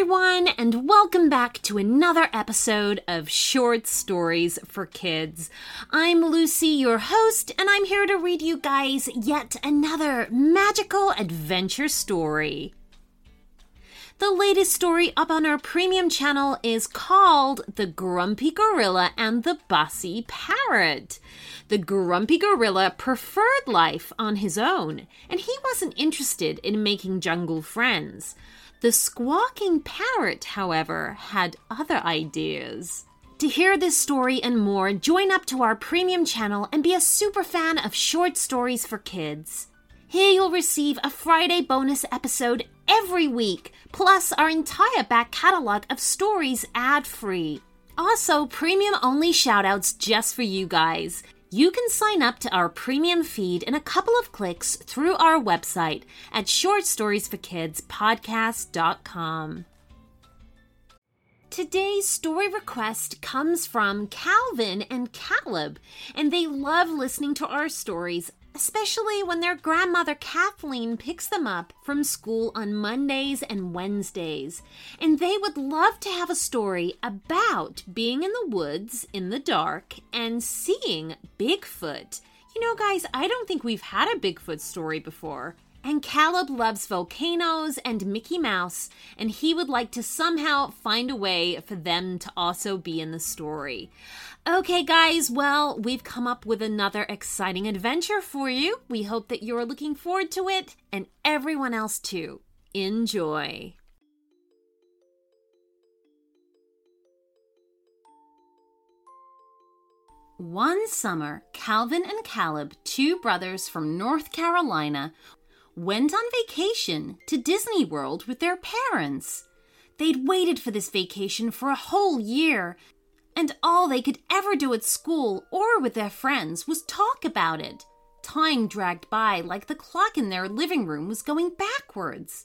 everyone, and welcome back to another episode of Short Stories for Kids. I'm Lucy, your host, and I'm here to read you guys yet another magical adventure story. The latest story up on our premium channel is called The Grumpy Gorilla and the Bossy Parrot. The grumpy gorilla preferred life on his own, and he wasn't interested in making jungle friends. The squawking parrot, however, had other ideas. To hear this story and more, join up to our premium channel and be a super fan of short stories for kids. Here you'll receive a Friday bonus episode every week, plus our entire back catalog of stories ad free. Also, premium only shoutouts just for you guys. You can sign up to our premium feed in a couple of clicks through our website at shortstoriesforkidspodcast.com. Today's story request comes from Calvin and Caleb, and they love listening to our stories especially when their grandmother Kathleen picks them up from school on Mondays and Wednesdays. And they would love to have a story about being in the woods in the dark and seeing Bigfoot. You know, guys, I don't think we've had a Bigfoot story before. And Caleb loves volcanoes and Mickey Mouse, and he would like to somehow find a way for them to also be in the story. Okay, guys, well, we've come up with another exciting adventure for you. We hope that you're looking forward to it, and everyone else too. Enjoy. One summer, Calvin and Caleb, two brothers from North Carolina, went on vacation to Disney World with their parents. They'd waited for this vacation for a whole year, and all they could ever do at school or with their friends was talk about it. Time dragged by like the clock in their living room was going backwards.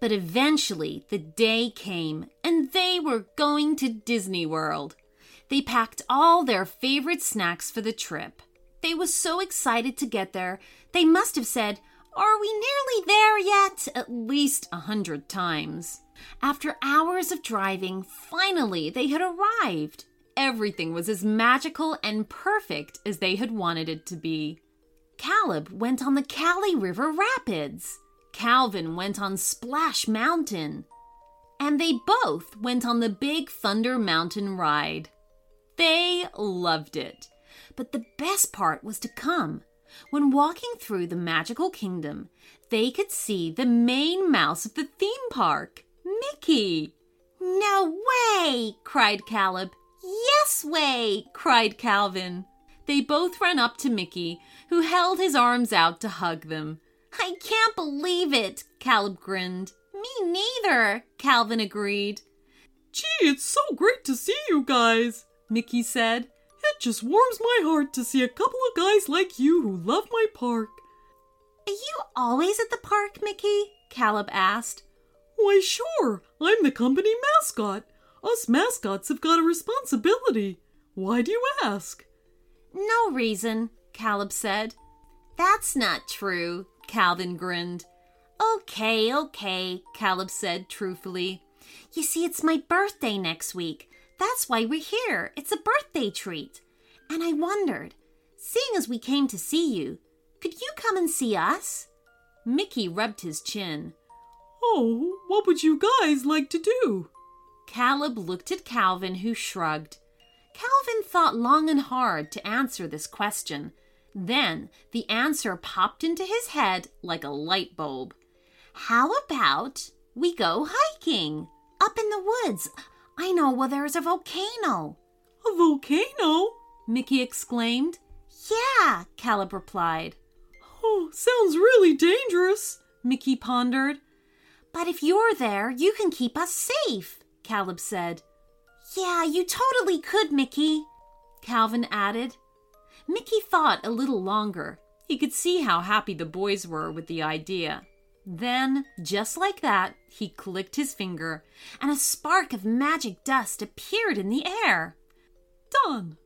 But eventually the day came, and they were going to Disney World. They packed all their favorite snacks for the trip. They were so excited to get there, they must have said, are we nearly there yet? At least a hundred times. After hours of driving, finally they had arrived. Everything was as magical and perfect as they had wanted it to be. Caleb went on the Kali River Rapids. Calvin went on Splash Mountain. And they both went on the Big Thunder Mountain ride. They loved it. But the best part was to come. When walking through the magical kingdom, they could see the main mouse of the theme park, Mickey. No way! cried Caleb. Yes way! cried Calvin. They both ran up to Mickey, who held his arms out to hug them. I can't believe it, Caleb grinned. Me neither, Calvin agreed. Gee, it's so great to see you guys, Mickey said. It just warms my heart to see a couple of guys like you who love my park. Are you always at the park, Mickey? Caleb asked. Why, sure. I'm the company mascot. Us mascots have got a responsibility. Why do you ask? No reason, Caleb said. That's not true, Calvin grinned. Okay, okay, Caleb said truthfully. You see, it's my birthday next week. That's why we're here. It's a birthday treat. And I wondered, seeing as we came to see you, could you come and see us? Mickey rubbed his chin. Oh, what would you guys like to do? Caleb looked at Calvin, who shrugged. Calvin thought long and hard to answer this question. Then the answer popped into his head like a light bulb. How about we go hiking? Up in the woods, I know where there's a volcano. A volcano? Mickey exclaimed. Yeah, Caleb replied. Oh, sounds really dangerous, Mickey pondered. But if you're there, you can keep us safe, Caleb said. Yeah, you totally could, Mickey, Calvin added. Mickey thought a little longer. He could see how happy the boys were with the idea. Then, just like that, he clicked his finger, and a spark of magic dust appeared in the air. Done!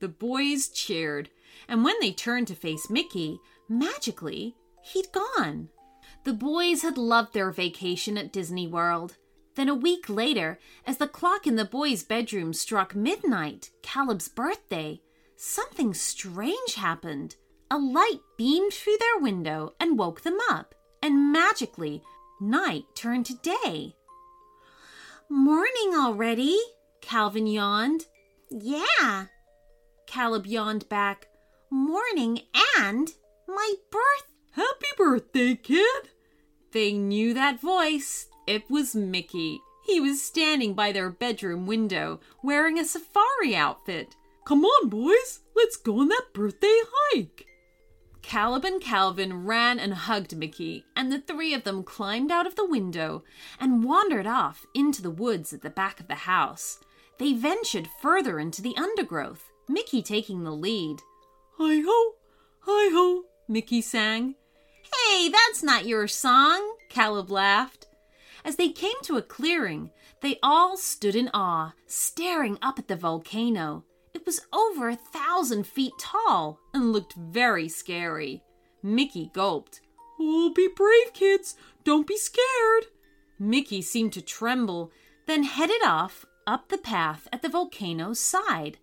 The boys cheered, and when they turned to face Mickey, magically, he'd gone. The boys had loved their vacation at Disney World. Then a week later, as the clock in the boys' bedroom struck midnight, Caleb's birthday, something strange happened. A light beamed through their window and woke them up, and magically, night turned to day. Morning already, Calvin yawned. Yeah. Caleb yawned back. Morning and my birth. Happy birthday, kid! They knew that voice. It was Mickey. He was standing by their bedroom window, wearing a safari outfit. Come on, boys, let's go on that birthday hike. Caleb and Calvin ran and hugged Mickey, and the three of them climbed out of the window and wandered off into the woods at the back of the house. They ventured further into the undergrowth, Mickey taking the lead. Hi ho, hi ho, Mickey sang. Hey, that's not your song, Caleb laughed. As they came to a clearing, they all stood in awe, staring up at the volcano. It was over a thousand feet tall and looked very scary. Mickey gulped. Oh, be brave, kids. Don't be scared. Mickey seemed to tremble, then headed off up the path at the volcano's side.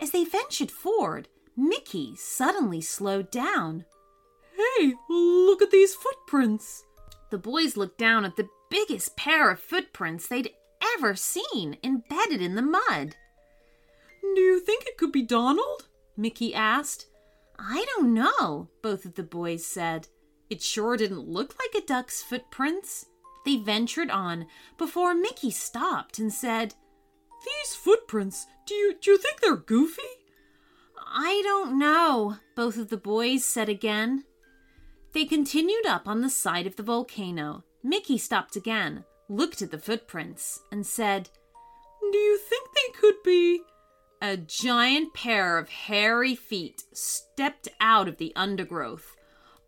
As they ventured forward, Mickey suddenly slowed down. Hey, look at these footprints. The boys looked down at the biggest pair of footprints they'd ever seen embedded in the mud. Do you think it could be Donald? Mickey asked. I don't know, both of the boys said. It sure didn't look like a duck's footprints. They ventured on before Mickey stopped and said, These footprints, do you, do you think they're goofy? I don't know, both of the boys said again. They continued up on the side of the volcano. Mickey stopped again, looked at the footprints, and said, Do you think they could be? A giant pair of hairy feet stepped out of the undergrowth.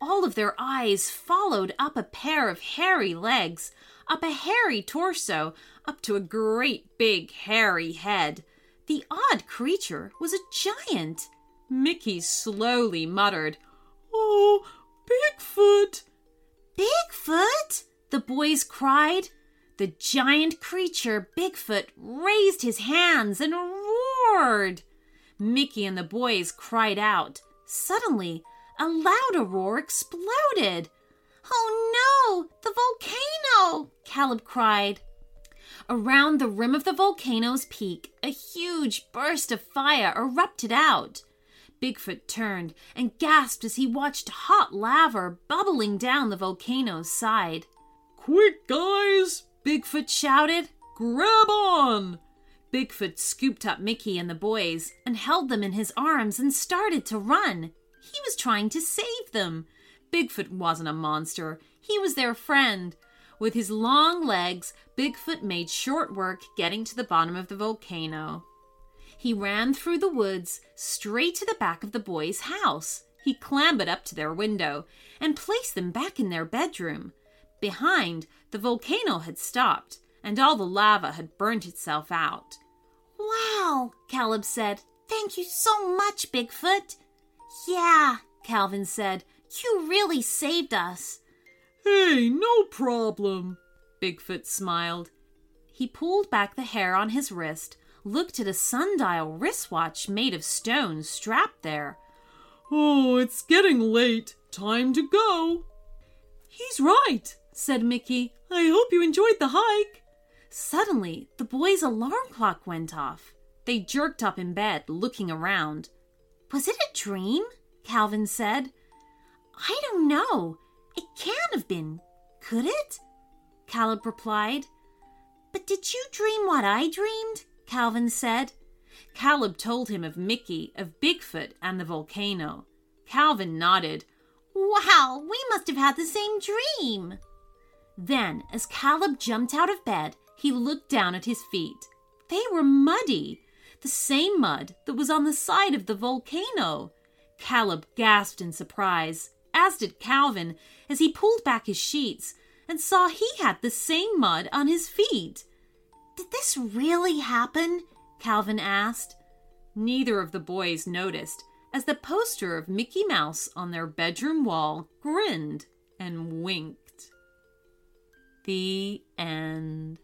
All of their eyes followed up a pair of hairy legs, up a hairy torso, up to a great big hairy head. The odd creature was a giant. Mickey slowly muttered, Oh, Bigfoot! Bigfoot! The boys cried. The giant creature, Bigfoot, raised his hands and roared. Mickey and the boys cried out. Suddenly, a louder roar exploded. Oh no, the volcano! Caleb cried. Around the rim of the volcano's peak, a huge burst of fire erupted out. Bigfoot turned and gasped as he watched hot lava bubbling down the volcano's side. Quick, guys! Bigfoot shouted. Grab on! Bigfoot scooped up Mickey and the boys and held them in his arms and started to run. He was trying to save them. Bigfoot wasn't a monster, he was their friend. With his long legs, Bigfoot made short work getting to the bottom of the volcano. He ran through the woods straight to the back of the boys' house. He clambered up to their window and placed them back in their bedroom. Behind, the volcano had stopped, and all the lava had burnt itself out. Wow, Caleb said. Thank you so much, Bigfoot. Yeah, Calvin said. You really saved us. Hey, no problem. Bigfoot smiled. He pulled back the hair on his wrist, looked at a sundial wristwatch made of stone strapped there. Oh, it's getting late. Time to go. He's right, said Mickey. I hope you enjoyed the hike. Suddenly, the boys' alarm clock went off. They jerked up in bed, looking around. Was it a dream? Calvin said. I don't know. It can't have been. Could it? Caleb replied. But did you dream what I dreamed? Calvin said. Caleb told him of Mickey, of Bigfoot, and the volcano. Calvin nodded. Wow, we must have had the same dream. Then, as Caleb jumped out of bed, he looked down at his feet. They were muddy, the same mud that was on the side of the volcano. Caleb gasped in surprise, as did Calvin, as he pulled back his sheets and saw he had the same mud on his feet. Did this really happen? Calvin asked. Neither of the boys noticed, as the poster of Mickey Mouse on their bedroom wall grinned and winked. The end.